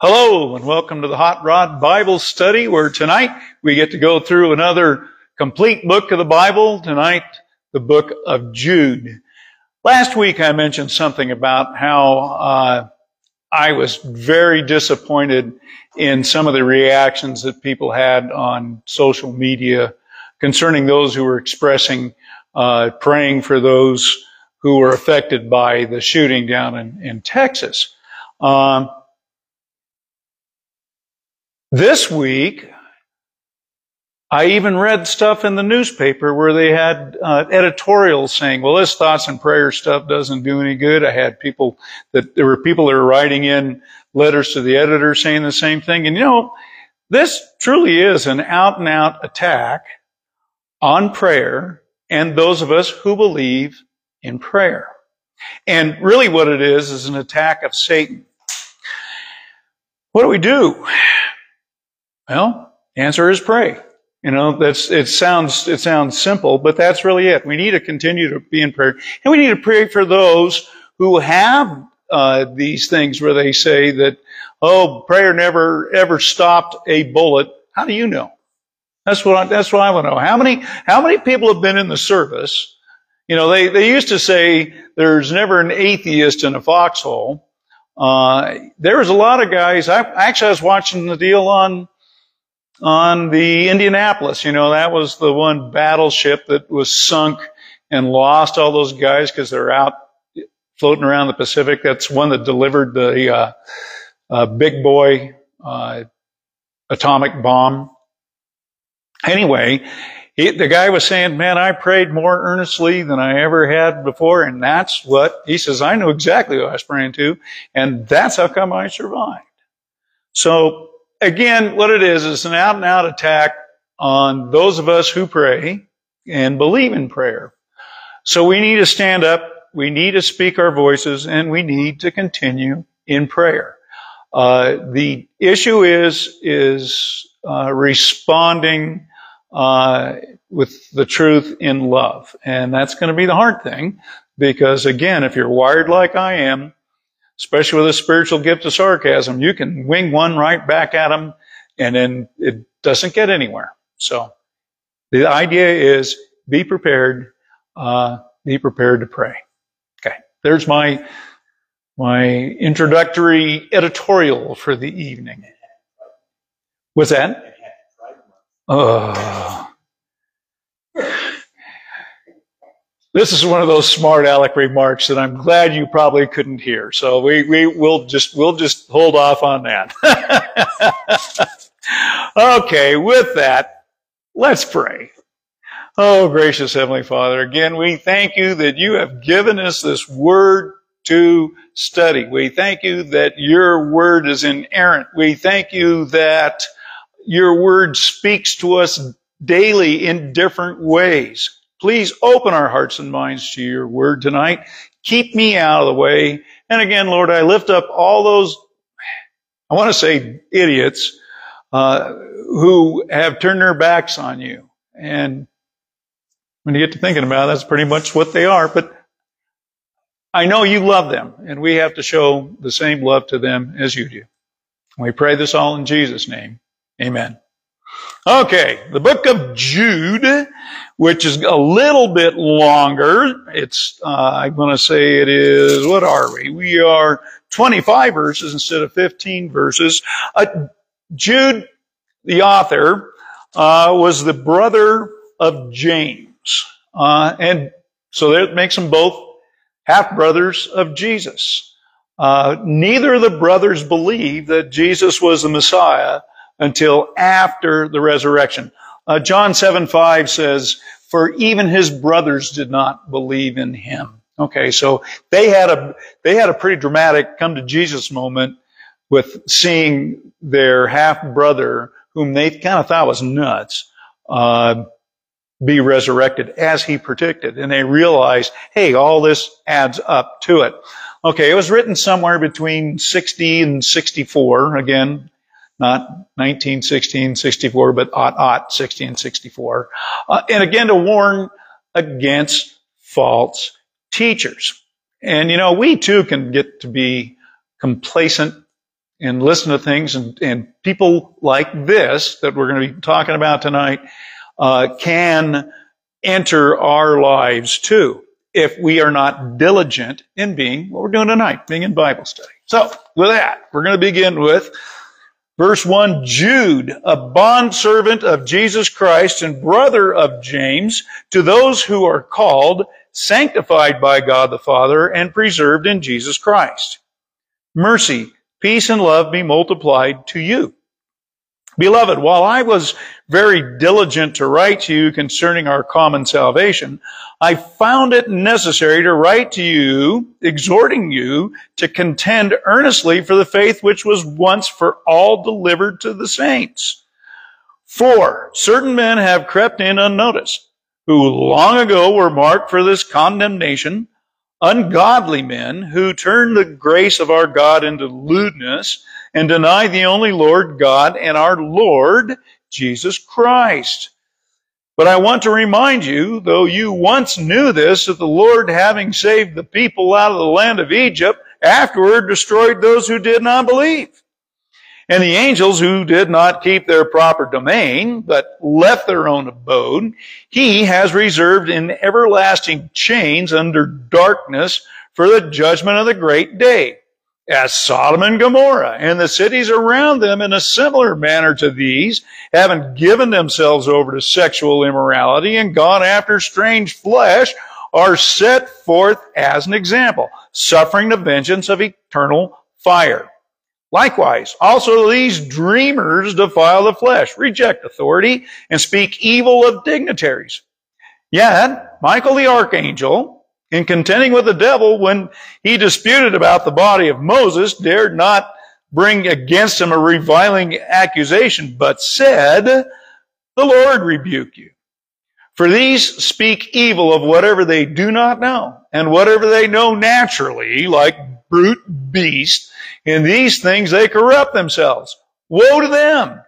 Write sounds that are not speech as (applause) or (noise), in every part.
Hello and welcome to the Hot Rod Bible Study where tonight we get to go through another complete book of the Bible. Tonight, the book of Jude. Last week I mentioned something about how uh, I was very disappointed in some of the reactions that people had on social media concerning those who were expressing uh, praying for those who were affected by the shooting down in, in Texas. Um, this week, I even read stuff in the newspaper where they had uh, editorials saying, "Well, this thoughts and prayer stuff doesn't do any good." I had people that there were people that were writing in letters to the editor saying the same thing. And you know, this truly is an out and out attack on prayer and those of us who believe in prayer. And really what it is is an attack of Satan. What do we do? Well, the answer is pray. You know, that's, it sounds, it sounds simple, but that's really it. We need to continue to be in prayer. And we need to pray for those who have, uh, these things where they say that, oh, prayer never, ever stopped a bullet. How do you know? That's what I, that's what I want to know. How many, how many people have been in the service? You know, they, they used to say there's never an atheist in a foxhole. Uh, there was a lot of guys. I actually I was watching the deal on on the Indianapolis. You know, that was the one battleship that was sunk and lost all those guys because they're out floating around the Pacific. That's one that delivered the uh, uh, big boy uh, atomic bomb. Anyway, he, the guy was saying, man, I prayed more earnestly than I ever had before. And that's what he says. I knew exactly what I was praying to. And that's how come I survived. So again, what it is, is an out and out attack on those of us who pray and believe in prayer. So we need to stand up, we need to speak our voices, and we need to continue in prayer. Uh, the issue is is uh, responding uh, with the truth in love, and that's going to be the hard thing because again, if you're wired like I am, especially with a spiritual gift of sarcasm, you can wing one right back at them and then it doesn't get anywhere. So the idea is be prepared, uh, be prepared to pray. Okay. There's my, my introductory editorial for the evening. What's that? Oh. This is one of those smart aleck remarks that I'm glad you probably couldn't hear. So we, we will just, we'll just hold off on that. (laughs) okay, with that, let's pray. Oh, gracious Heavenly Father, again, we thank you that you have given us this word to study. We thank you that your word is inerrant. We thank you that your word speaks to us daily in different ways. Please open our hearts and minds to your word tonight. Keep me out of the way. And again, Lord, I lift up all those, I want to say idiots, uh, who have turned their backs on you. And when you get to thinking about it, that's pretty much what they are. But I know you love them, and we have to show the same love to them as you do. We pray this all in Jesus' name. Amen. Okay, the book of Jude, which is a little bit longer. It's, uh, I'm going to say it is, what are we? We are 25 verses instead of 15 verses. Uh, Jude, the author, uh, was the brother of James. Uh, and so that makes them both half brothers of Jesus. Uh, neither of the brothers believed that Jesus was the Messiah until after the resurrection. Uh, John 7 5 says, For even his brothers did not believe in him. Okay, so they had a they had a pretty dramatic come to Jesus moment with seeing their half brother, whom they kind of thought was nuts, uh, be resurrected as he predicted, and they realized, hey, all this adds up to it. Okay, it was written somewhere between 60 and 64. Again, not 1916, 64, but ot, ot, 60 and 64. Uh, and again, to warn against false teachers. And you know, we too can get to be complacent and listen to things and, and people like this that we're going to be talking about tonight uh, can enter our lives too if we are not diligent in being what we're doing tonight, being in Bible study. So with that, we're going to begin with verse 1, Jude, a bondservant of Jesus Christ and brother of James, to those who are called, sanctified by God the Father, and preserved in Jesus Christ. Mercy, peace, and love be multiplied to you. Beloved, while I was very diligent to write to you concerning our common salvation, I found it necessary to write to you, exhorting you to contend earnestly for the faith which was once for all delivered to the saints. For certain men have crept in unnoticed, who long ago were marked for this condemnation, ungodly men who turn the grace of our God into lewdness and deny the only Lord God and our Lord Jesus Christ. But I want to remind you, though you once knew this, that the Lord, having saved the people out of the land of Egypt, afterward destroyed those who did not believe. And the angels who did not keep their proper domain, but left their own abode, he has reserved in everlasting chains under darkness for the judgment of the great day as Sodom and Gomorrah and the cities around them in a similar manner to these, having given themselves over to sexual immorality and gone after strange flesh, are set forth as an example, suffering the vengeance of eternal fire. Likewise, also these dreamers defile the flesh, reject authority, and speak evil of dignitaries. Yet, Michael the archangel, in contending with the devil when he disputed about the body of Moses, dared not bring against him a reviling accusation, but said, the Lord rebuke you. For these speak evil of whatever they do not know, and whatever they know naturally, like brute beasts. In these things they corrupt themselves. Woe to them!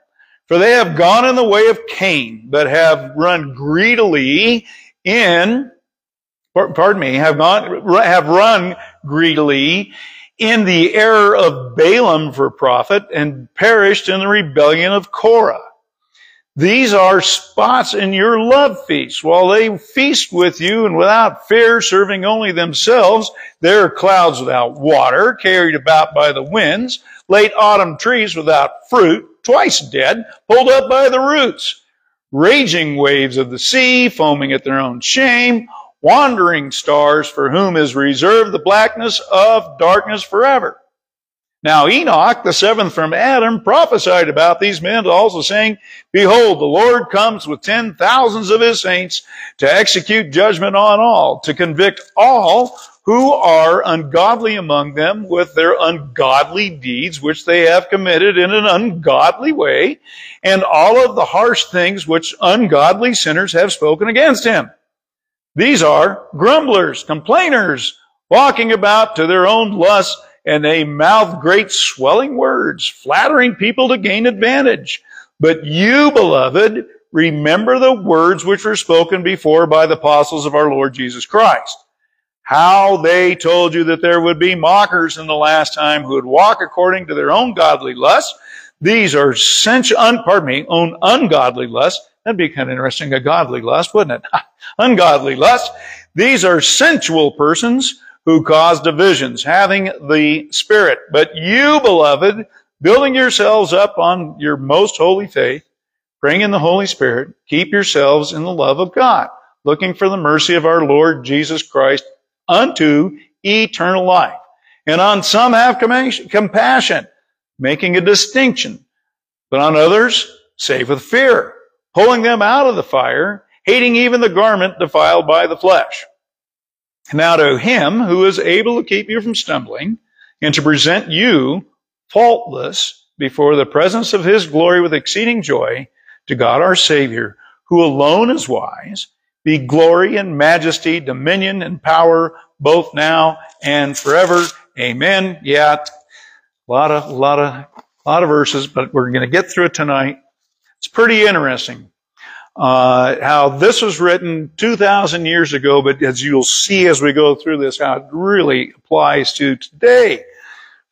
For they have gone in the way of Cain, but have run greedily in pardon me, have not, have run greedily in the error of Balaam for profit and perished in the rebellion of Korah. These are spots in your love feast. While they feast with you and without fear, serving only themselves, there are clouds without water, carried about by the winds, late autumn trees without fruit, twice dead, pulled up by the roots, raging waves of the sea, foaming at their own shame, wandering stars for whom is reserved the blackness of darkness forever. Now Enoch, the seventh from Adam, prophesied about these men also saying, Behold, the Lord comes with ten thousands of his saints to execute judgment on all, to convict all who are ungodly among them with their ungodly deeds which they have committed in an ungodly way, and all of the harsh things which ungodly sinners have spoken against him. These are grumblers, complainers, walking about to their own lusts, and they mouth great swelling words, flattering people to gain advantage. But you, beloved, remember the words which were spoken before by the apostles of our Lord Jesus Christ. How they told you that there would be mockers in the last time who would walk according to their own godly lusts. These are sensual, un, pardon me, own ungodly lusts That'd be kind of interesting, a godly lust, wouldn't it? (laughs) Ungodly lust. These are sensual persons who cause divisions, having the Spirit. But you, beloved, building yourselves up on your most holy faith, praying in the Holy Spirit, keep yourselves in the love of God, looking for the mercy of our Lord Jesus Christ unto eternal life. And on some have compassion, making a distinction, but on others save with fear pulling them out of the fire, hating even the garment defiled by the flesh. Now to him who is able to keep you from stumbling and to present you faultless before the presence of his glory with exceeding joy, to God our Savior, who alone is wise, be glory and majesty, dominion and power, both now and forever. Amen. Yeah, a lot of, lot of, lot of verses, but we're going to get through it tonight. It's pretty interesting uh, how this was written 2,000 years ago, but as you'll see as we go through this, how it really applies to today.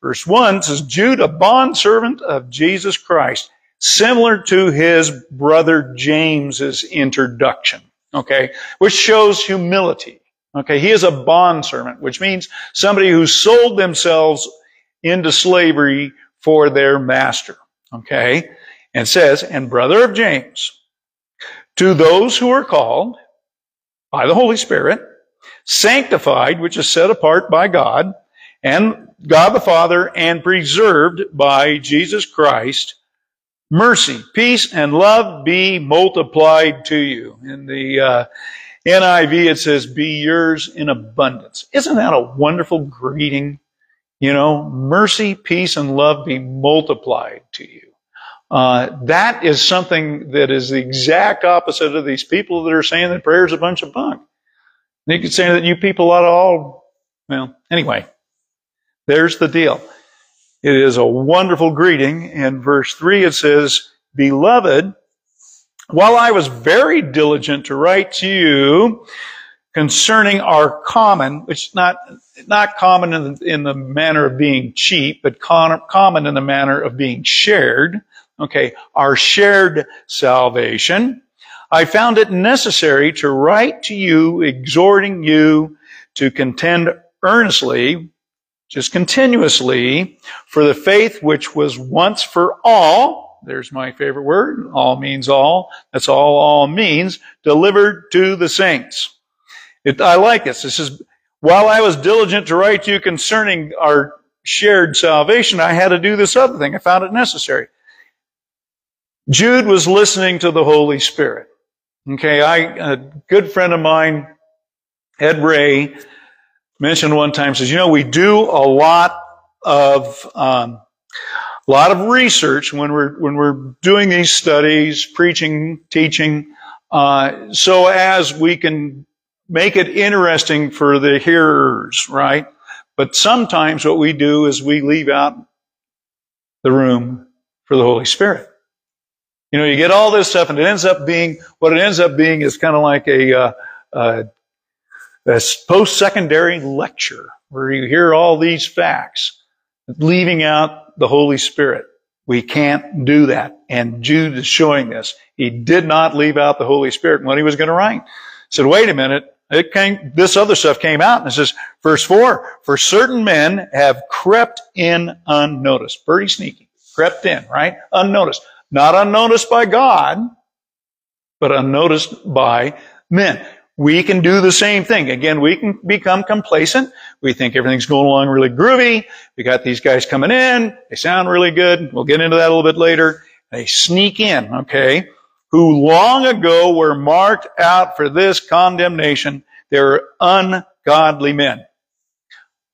Verse 1 says, Jude, a bondservant of Jesus Christ, similar to his brother James's introduction. Okay, which shows humility. Okay, he is a bondservant, which means somebody who sold themselves into slavery for their master. Okay, and says, and brother of James, to those who are called by the Holy Spirit, sanctified, which is set apart by God, and God the Father, and preserved by Jesus Christ, mercy, peace, and love be multiplied to you. In the uh, NIV, it says, be yours in abundance. Isn't that a wonderful greeting? You know, mercy, peace, and love be multiplied to you. Uh, that is something that is the exact opposite of these people that are saying that prayer is a bunch of bunk. You could say that you people ought to all, well, anyway, there's the deal. It is a wonderful greeting. In verse 3, it says, Beloved, while I was very diligent to write to you concerning our common, which is not, not common in the, in the manner of being cheap, but con, common in the manner of being shared, okay, our shared salvation, I found it necessary to write to you, exhorting you to contend earnestly just continuously for the faith which was once for all, there's my favorite word, all means all, that's all all means, delivered to the saints. It, I like this. This is, while I was diligent to write to you concerning our shared salvation, I had to do this other thing. I found it necessary. Jude was listening to the Holy Spirit. Okay, I, a good friend of mine, Ed Ray, mentioned one time says, you know, we do a lot of um, a lot of research when we're when we're doing these studies, preaching, teaching, uh, so as we can make it interesting for the hearers, right? But sometimes what we do is we leave out the room for the Holy Spirit. You know, you get all this stuff, and it ends up being what it ends up being is kind of like a, uh, uh, a post-secondary lecture where you hear all these facts, leaving out the Holy Spirit. We can't do that. And Jude is showing this. He did not leave out the Holy Spirit when he was going to write. He said, wait a minute. It came, this other stuff came out and it says, verse four, for certain men have crept in unnoticed. Pretty sneaky. Crept in, right? Unnoticed. Not unnoticed by God, but unnoticed by men. We can do the same thing. Again, we can become complacent. We think everything's going along really groovy. We got these guys coming in. They sound really good. We'll get into that a little bit later. They sneak in, okay? Who long ago were marked out for this condemnation. They're ungodly men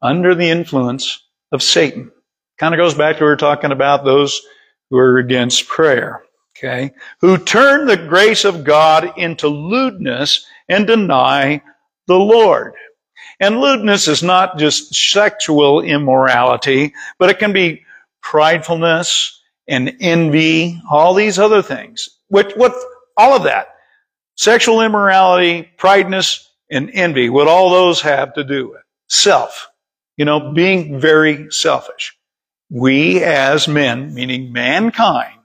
under the influence of Satan. Kind of goes back to what we were talking about those who are against prayer. Okay? Who turn the grace of God into lewdness and deny the Lord. And lewdness is not just sexual immorality, but it can be pridefulness and envy, all these other things. What, what, all of that. Sexual immorality, prideness, and envy, what all those have to do with. Self. You know, being very selfish. We as men, meaning mankind,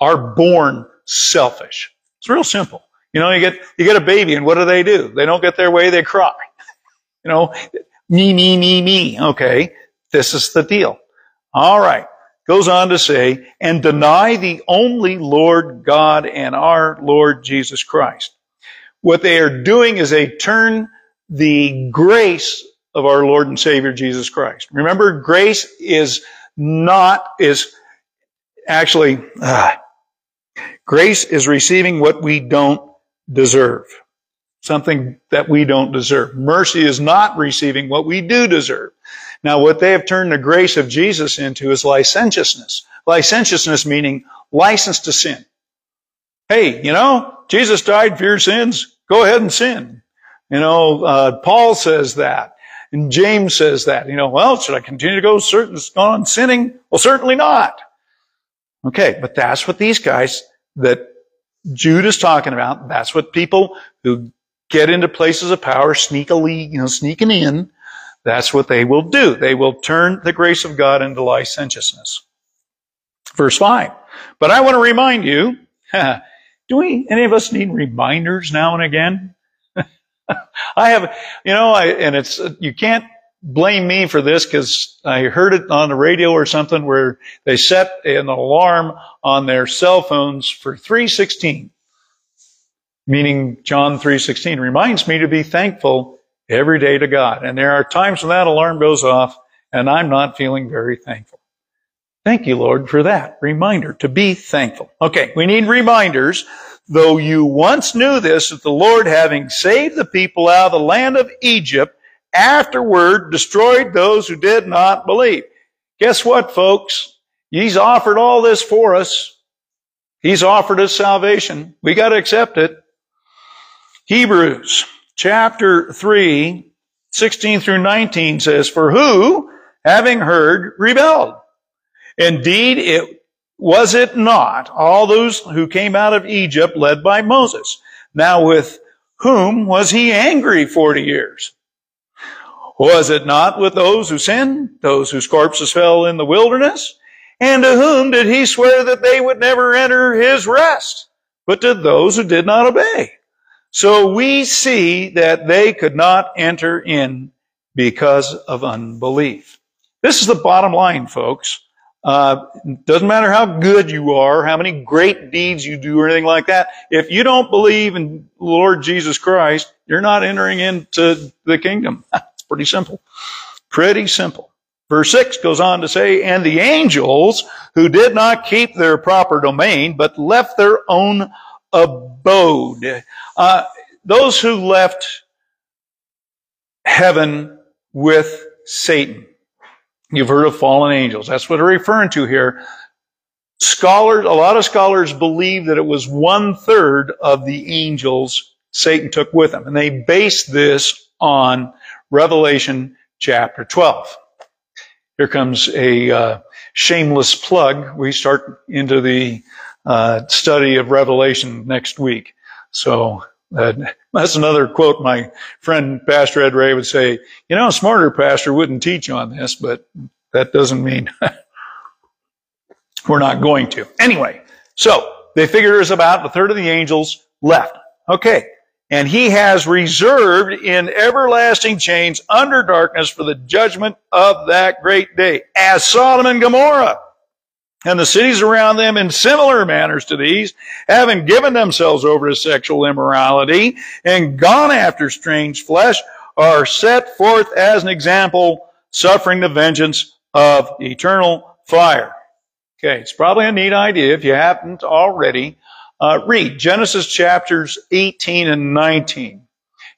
are born selfish. It's real simple. You know, you get, you get a baby and what do they do? They don't get their way, they cry. (laughs) You know, me, me, me, me. Okay. This is the deal. All right. Goes on to say, and deny the only Lord God and our Lord Jesus Christ. What they are doing is they turn the grace of our Lord and Savior Jesus Christ. Remember, grace is not, is actually, uh, grace is receiving what we don't deserve. Something that we don't deserve. Mercy is not receiving what we do deserve. Now, what they have turned the grace of Jesus into is licentiousness. Licentiousness meaning license to sin. Hey, you know, Jesus died for your sins. Go ahead and sin. You know, uh, Paul says that. And James says that. You know, well, should I continue to go certain, on sinning? Well, certainly not. Okay, but that's what these guys that Jude is talking about. That's what people who get into places of power sneakily, you know, sneaking in, That's what they will do. They will turn the grace of God into licentiousness. Verse 5. But I want to remind you, (laughs) do we, any of us need reminders now and again? (laughs) I have, you know, I, and it's, you can't blame me for this because I heard it on the radio or something where they set an alarm on their cell phones for 316, meaning John 316 reminds me to be thankful every day to God. And there are times when that alarm goes off and I'm not feeling very thankful. Thank you, Lord, for that reminder to be thankful. Okay, we need reminders. Though you once knew this, that the Lord, having saved the people out of the land of Egypt, afterward destroyed those who did not believe. Guess what, folks? He's offered all this for us. He's offered us salvation. We got to accept it. Hebrews chapter 3, 16 through 19 says, For who, having heard, rebelled? Indeed, it was it not all those who came out of Egypt led by Moses? Now with whom was he angry 40 years? Was it not with those who sinned, those whose corpses fell in the wilderness? And to whom did he swear that they would never enter his rest? But to those who did not obey. So we see that they could not enter in because of unbelief. This is the bottom line, folks. Uh, doesn't matter how good you are, how many great deeds you do, or anything like that. If you don't believe in Lord Jesus Christ, you're not entering into the kingdom. (laughs) It's pretty simple. Pretty simple. Verse 6 goes on to say, And the angels who did not keep their proper domain, but left their own abode. Uh, those who left heaven with Satan. You've heard of fallen angels. That's what they're referring to here. Scholars, a lot of scholars believe that it was one third of the angels Satan took with him. And they base this on Revelation chapter 12. Here comes a uh, shameless plug. We start into the uh, study of Revelation next week. So that's another quote my friend Pastor Ed Ray would say, you know, a smarter pastor wouldn't teach on this, but that doesn't mean (laughs) we're not going to. Anyway, so they figure there's about a third of the angels left. Okay and he has reserved in everlasting chains under darkness for the judgment of that great day, as Sodom and Gomorrah and the cities around them in similar manners to these, having given themselves over to sexual immorality and gone after strange flesh, are set forth as an example, suffering the vengeance of eternal fire. Okay, it's probably a neat idea if you haven't already uh, read Genesis chapters 18 and 19.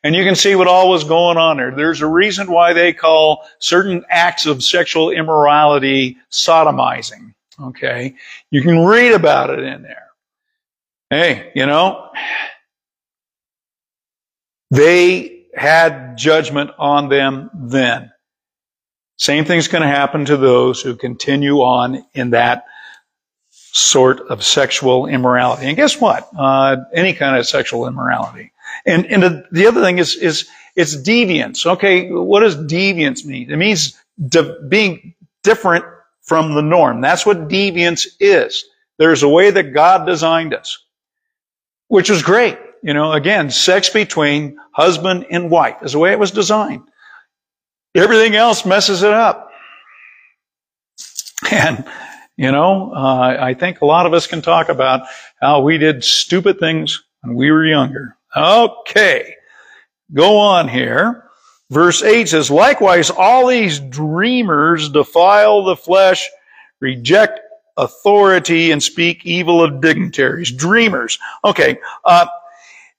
And you can see what all was going on there. There's a reason why they call certain acts of sexual immorality sodomizing. Okay. You can read about it in there. Hey, you know, they had judgment on them then. Same thing's going to happen to those who continue on in that sort of sexual immorality. And guess what? Uh, any kind of sexual immorality. And, and the, the, other thing is, is it's deviance. Okay, what does deviance mean? It means being different from the norm. That's what deviance is. There's a way that God designed us, which was great. You know, again, sex between husband and wife is the way it was designed. Everything else messes it up. (laughs) And you know, uh, I think a lot of us can talk about how we did stupid things when we were younger. Okay. Go on here. Verse 8 says, Likewise, all these dreamers defile the flesh, reject authority, and speak evil of dignitaries. Dreamers. Okay. Uh,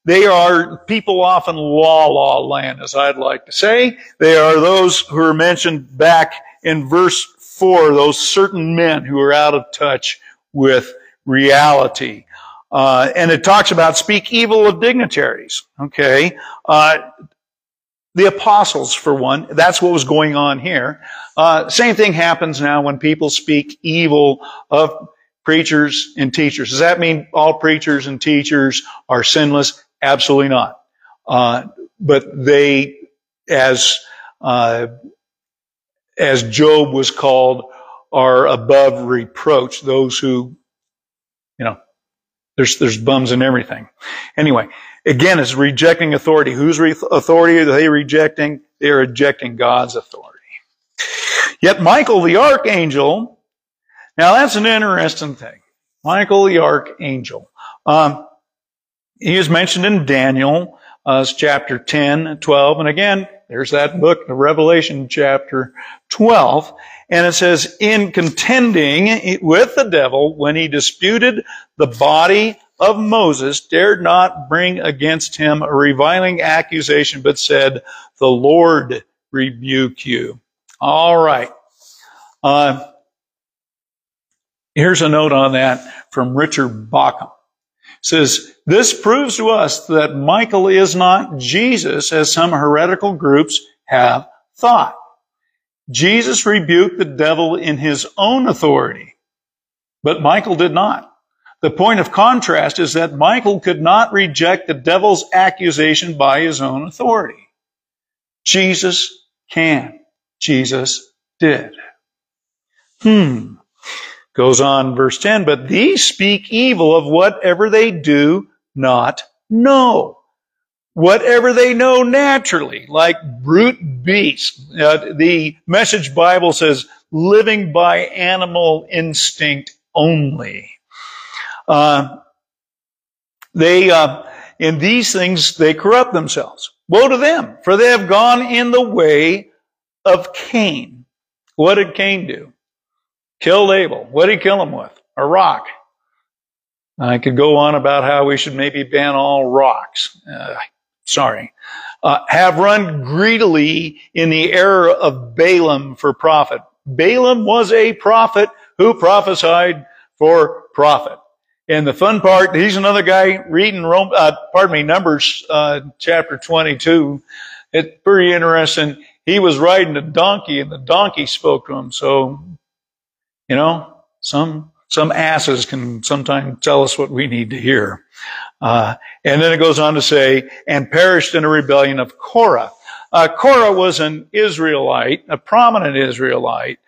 they are people off in law law land, as I'd like to say. They are those who are mentioned back in verse 4, those certain men who are out of touch with reality. Uh, and it talks about speak evil of dignitaries. Okay. Uh, the apostles, for one, that's what was going on here. Uh, same thing happens now when people speak evil of preachers and teachers. Does that mean all preachers and teachers are sinless? Absolutely not. Uh, but they, as uh, as Job was called, are above reproach. Those who, you know, there's there's bums and everything. Anyway, again, it's rejecting authority. Whose re- authority are they rejecting? They are rejecting God's authority. Yet Michael the archangel. Now that's an interesting thing. Michael the archangel. Um, he is mentioned in Daniel, uh, chapter 10, 12, and again, there's that book, the Revelation chapter 12. And it says, in contending with the devil, when he disputed the body of Moses, dared not bring against him a reviling accusation, but said, the Lord rebuke you. All right. Uh, here's a note on that from Richard Bauckham says, this proves to us that Michael is not Jesus as some heretical groups have thought. Jesus rebuked the devil in his own authority, but Michael did not. The point of contrast is that Michael could not reject the devil's accusation by his own authority. Jesus can. Jesus did. Hmm. Goes on, verse 10, but these speak evil of whatever they do not know. Whatever they know naturally, like brute beasts. Uh, the Message Bible says, living by animal instinct only. Uh, they, uh, in these things, they corrupt themselves. Woe to them, for they have gone in the way of Cain. What did Cain do? Killed Abel. What did he kill him with? A rock. I could go on about how we should maybe ban all rocks. Uh, sorry. Uh, have run greedily in the error of Balaam for profit. Balaam was a prophet who prophesied for profit. And the fun part, he's another guy reading Rome, uh, pardon me, Numbers, uh, chapter 22. It's pretty interesting. He was riding a donkey and the donkey spoke to him. So you know, some some asses can sometimes tell us what we need to hear. Uh, and then it goes on to say, and perished in a rebellion of Korah. Uh, Korah was an Israelite, a prominent Israelite,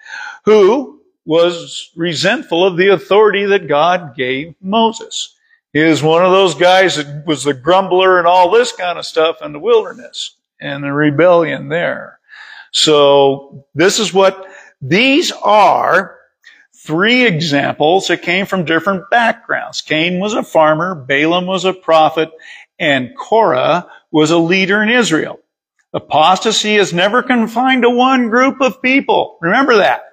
who was resentful of the authority that God gave Moses. He was one of those guys that was the grumbler and all this kind of stuff in the wilderness and the rebellion there. So this is what these are three examples that came from different backgrounds. Cain was a farmer, Balaam was a prophet, and Korah was a leader in Israel. Apostasy is never confined to one group of people. Remember that.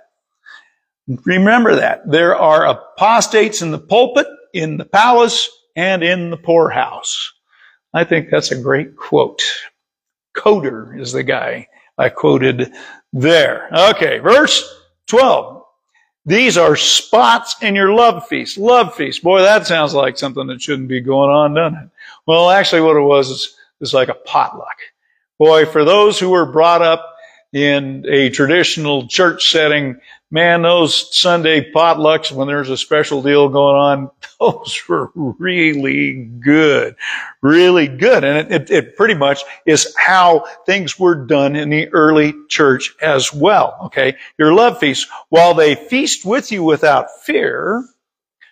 Remember that. There are apostates in the pulpit, in the palace, and in the poorhouse. I think that's a great quote. Coder is the guy I quoted there. Okay, verse 12. These are spots in your love feast. Love feast. Boy, that sounds like something that shouldn't be going on, doesn't it? Well, actually what it was is, like a potluck. Boy, for those who were brought up in a traditional church setting, man, those Sunday potlucks when there's a special deal going on, (laughs) those were really good. Really good. And it, it, it, pretty much is how things were done in the early church as well. Okay. Your love feast, while they feast with you without fear,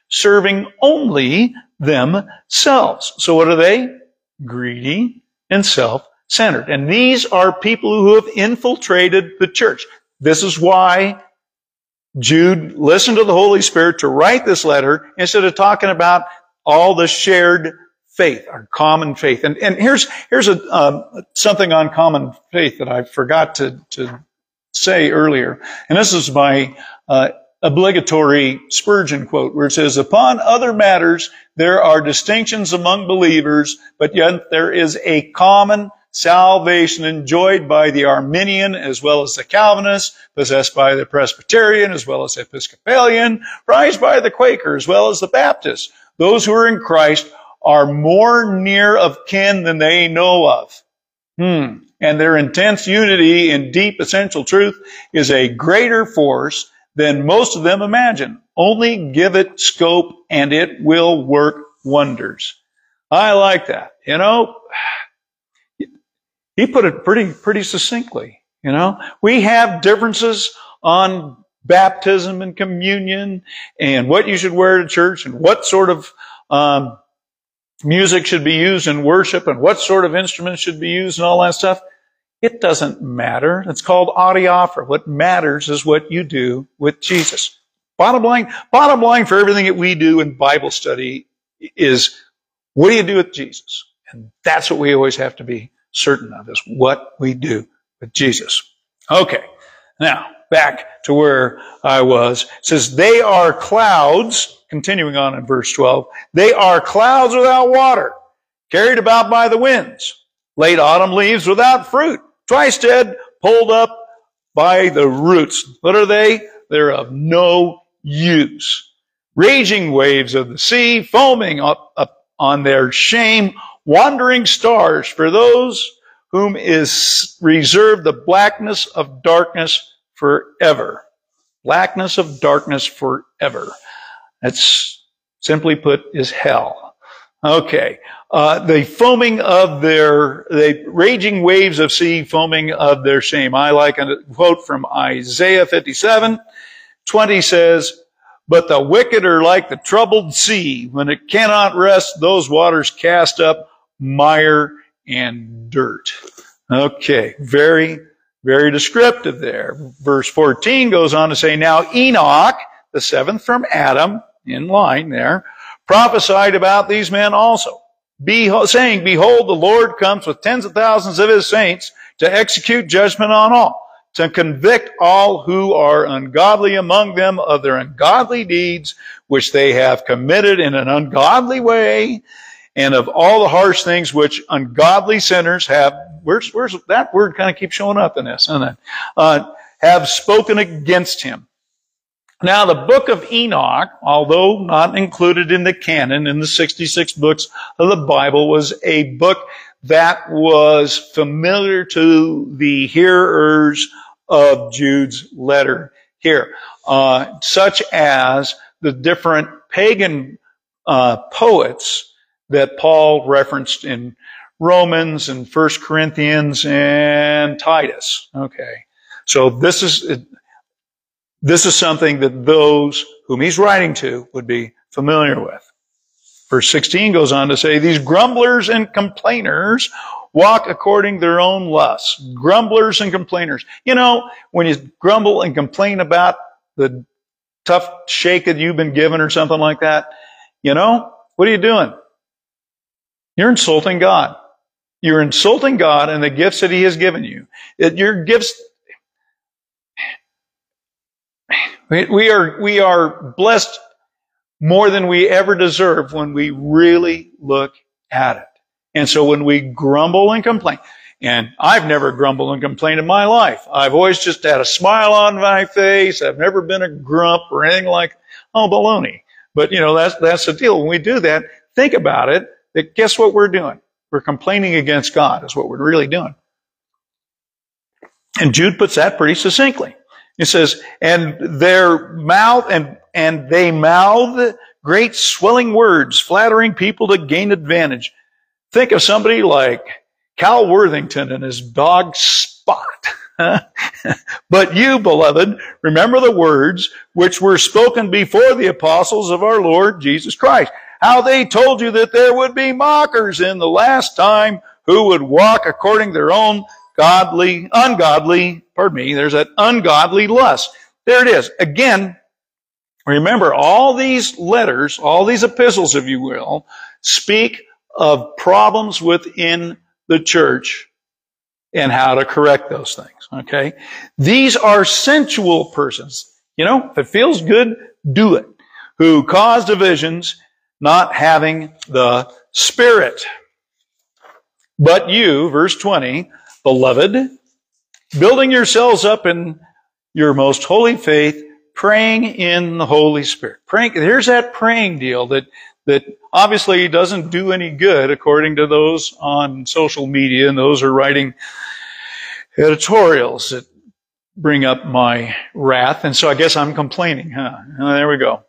serving only themselves. So what are they? Greedy and self-centered. And these are people who have infiltrated the church. This is why Jude listened to the Holy Spirit to write this letter instead of talking about all the shared faith, our common faith. And, and here's, here's a, um, something on common faith that I forgot to, to say earlier. And this is my, uh, obligatory Spurgeon quote where it says, upon other matters, there are distinctions among believers, but yet there is a common salvation enjoyed by the Arminian as well as the Calvinist, possessed by the Presbyterian as well as the Episcopalian, prized by the Quaker as well as the Baptist. Those who are in Christ are more near of kin than they know of. Hmm. And their intense unity in deep essential truth is a greater force than most of them imagine. Only give it scope and it will work wonders. I like that. You know, he put it pretty, pretty succinctly. You know, we have differences on baptism and communion and what you should wear to church and what sort of um, music should be used in worship and what sort of instruments should be used and all that stuff. It doesn't matter. It's called adiaphora. What matters is what you do with Jesus. Bottom line, bottom line for everything that we do in Bible study is what do you do with Jesus? And that's what we always have to be certain of is what we do with Jesus. Okay. Now, back to where I was. It says, they are clouds, continuing on in verse 12, they are clouds without water, carried about by the winds, late autumn leaves without fruit, twice dead, pulled up by the roots. What are they? They're of no use. Raging waves of the sea, foaming up, up on their shame, wandering stars for those whom is reserved the blackness of darkness forever. Blackness of darkness forever. That's simply put is hell. Okay. Uh, the foaming of their, the raging waves of sea foaming of their shame. I like a quote from Isaiah 57. 20 says, but the wicked are like the troubled sea. When it cannot rest, those waters cast up mire and dirt. Okay. Very, very descriptive there. Verse 14 goes on to say, Now Enoch, the seventh from Adam, in line there, prophesied about these men also, saying, Behold, the Lord comes with tens of thousands of his saints to execute judgment on all, to convict all who are ungodly among them of their ungodly deeds, which they have committed in an ungodly way, and of all the harsh things which ungodly sinners have where's, where's that word kind of keeps showing up in this, isn't it? Uh, have spoken against him. Now, the book of Enoch, although not included in the canon in the 66 books of the Bible, was a book that was familiar to the hearers of Jude's letter here, uh, such as the different pagan uh, poets that Paul referenced in Romans and First Corinthians and Titus. Okay. So this is, this is something that those whom he's writing to would be familiar with. Verse 16 goes on to say, these grumblers and complainers walk according their own lusts. Grumblers and complainers. You know, when you grumble and complain about the tough shake that you've been given or something like that, you know, what are you doing? You're insulting God. You're insulting God and the gifts that He has given you. That your gifts, we are, we are blessed more than we ever deserve when we really look at it. And so when we grumble and complain, and I've never grumbled and complained in my life. I've always just had a smile on my face. I've never been a grump or anything like, oh, baloney. But you know, that's, that's the deal. When we do that, think about it, that guess what we're doing? We're complaining against God, is what we're really doing. And Jude puts that pretty succinctly. He says, and their mouth, and, and they mouth great swelling words, flattering people to gain advantage. Think of somebody like Cal Worthington and his dog Spot. (laughs) but you, beloved, remember the words which were spoken before the apostles of our Lord Jesus Christ how they told you that there would be mockers in the last time who would walk according to their own godly, ungodly, pardon me, there's that ungodly lust. There it is. Again, remember all these letters, all these epistles, if you will, speak of problems within the church and how to correct those things. Okay? These are sensual persons. You know, if it feels good, do it. Who cause divisions not having the Spirit. But you, verse 20, beloved, building yourselves up in your most holy faith, praying in the Holy Spirit. Praying, here's that praying deal that, that obviously doesn't do any good according to those on social media and those are writing editorials that bring up my wrath. And so I guess I'm complaining, huh? there we go.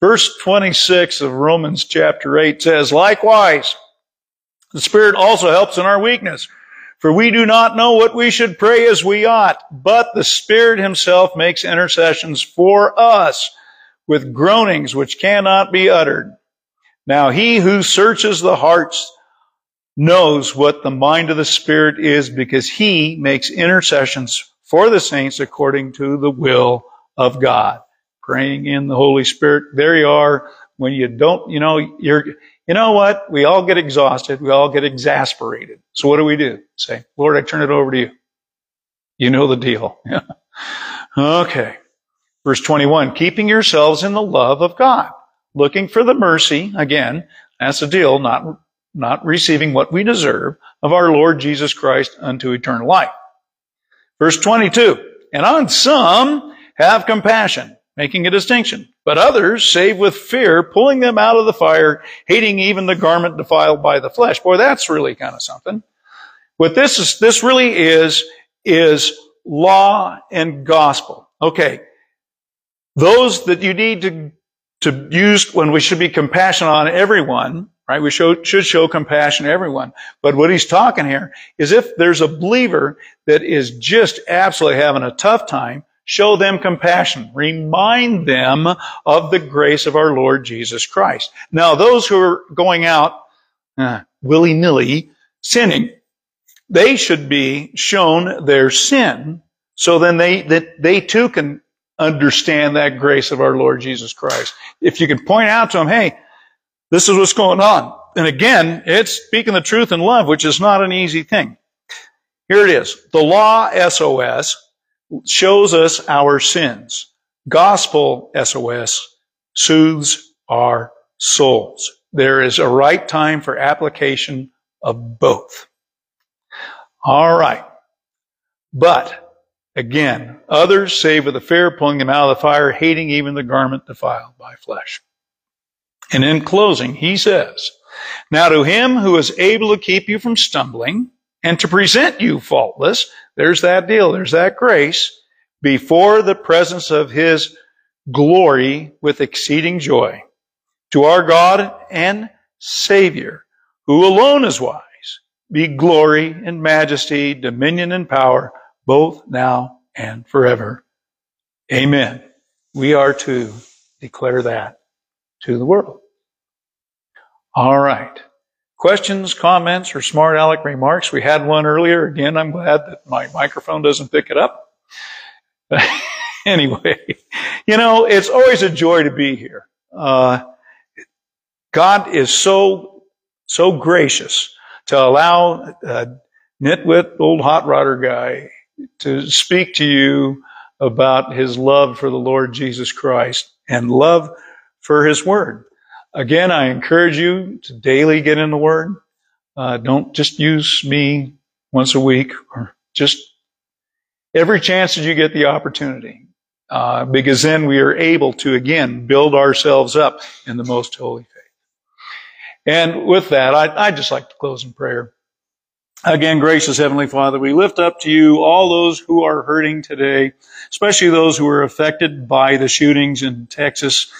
Verse 26 of Romans chapter 8 says, Likewise, the Spirit also helps in our weakness. For we do not know what we should pray as we ought, but the Spirit himself makes intercessions for us with groanings which cannot be uttered. Now he who searches the hearts knows what the mind of the Spirit is because he makes intercessions for the saints according to the will of God. Praying in the Holy Spirit. There you are. When you don't, you know, you're, you know what? We all get exhausted. We all get exasperated. So what do we do? Say, Lord, I turn it over to you. You know the deal. (laughs) okay. Verse 21, keeping yourselves in the love of God, looking for the mercy, again, that's the deal, not, not receiving what we deserve of our Lord Jesus Christ unto eternal life. Verse 22, and on some have compassion, making a distinction, but others save with fear, pulling them out of the fire, hating even the garment defiled by the flesh. Boy, that's really kind of something. What this is, this really is, is law and gospel. Okay. Those that you need to, to use when we should be compassionate on everyone, right? We show, should show compassion to everyone. But what he's talking here is if there's a believer that is just absolutely having a tough time, show them compassion. Remind them of the grace of our Lord Jesus Christ. Now, those who are going out uh, willy-nilly sinning, they should be shown their sin so then they, that they too can understand that grace of our Lord Jesus Christ. If you can point out to them, hey, this is what's going on. And again, it's speaking the truth in love, which is not an easy thing. Here it is. The law SOS shows us our sins. Gospel SOS soothes our souls. There is a right time for application of both. All right. But again, others save with a fear, pulling them out of the fire, hating even the garment defiled by flesh. And in closing, he says, Now to him who is able to keep you from stumbling and to present you faultless, there's that deal, there's that grace, before the presence of his glory with exceeding joy. To our God and Savior, who alone is wise, be glory and majesty, dominion and power, both now and forever. Amen. We are to declare that to the world. All right. Questions, comments, or smart aleck remarks? We had one earlier. Again, I'm glad that my microphone doesn't pick it up. (laughs) anyway, you know, it's always a joy to be here. Uh, God is so, so gracious to allow a nitwit old hot rodder guy to speak to you about his love for the Lord Jesus Christ and love for his word. Again, I encourage you to daily get in the word. Uh, don't just use me once a week or just every chance that you get the opportunity. Uh, because then we are able to again build ourselves up in the most holy faith. And with that, I, I'd just like to close in prayer. Again, gracious Heavenly Father, we lift up to you all those who are hurting today, especially those who were affected by the shootings in Texas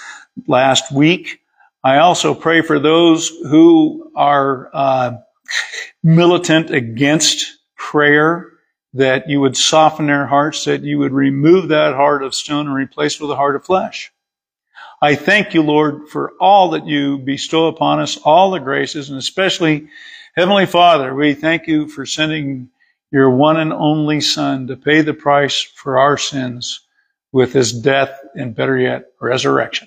last week. I also pray for those who are uh, militant against prayer, that you would soften their hearts, that you would remove that heart of stone and replace it with a heart of flesh. I thank you, Lord, for all that you bestow upon us, all the graces, and especially, Heavenly Father, we thank you for sending your one and only Son to pay the price for our sins with his death and better yet, resurrection.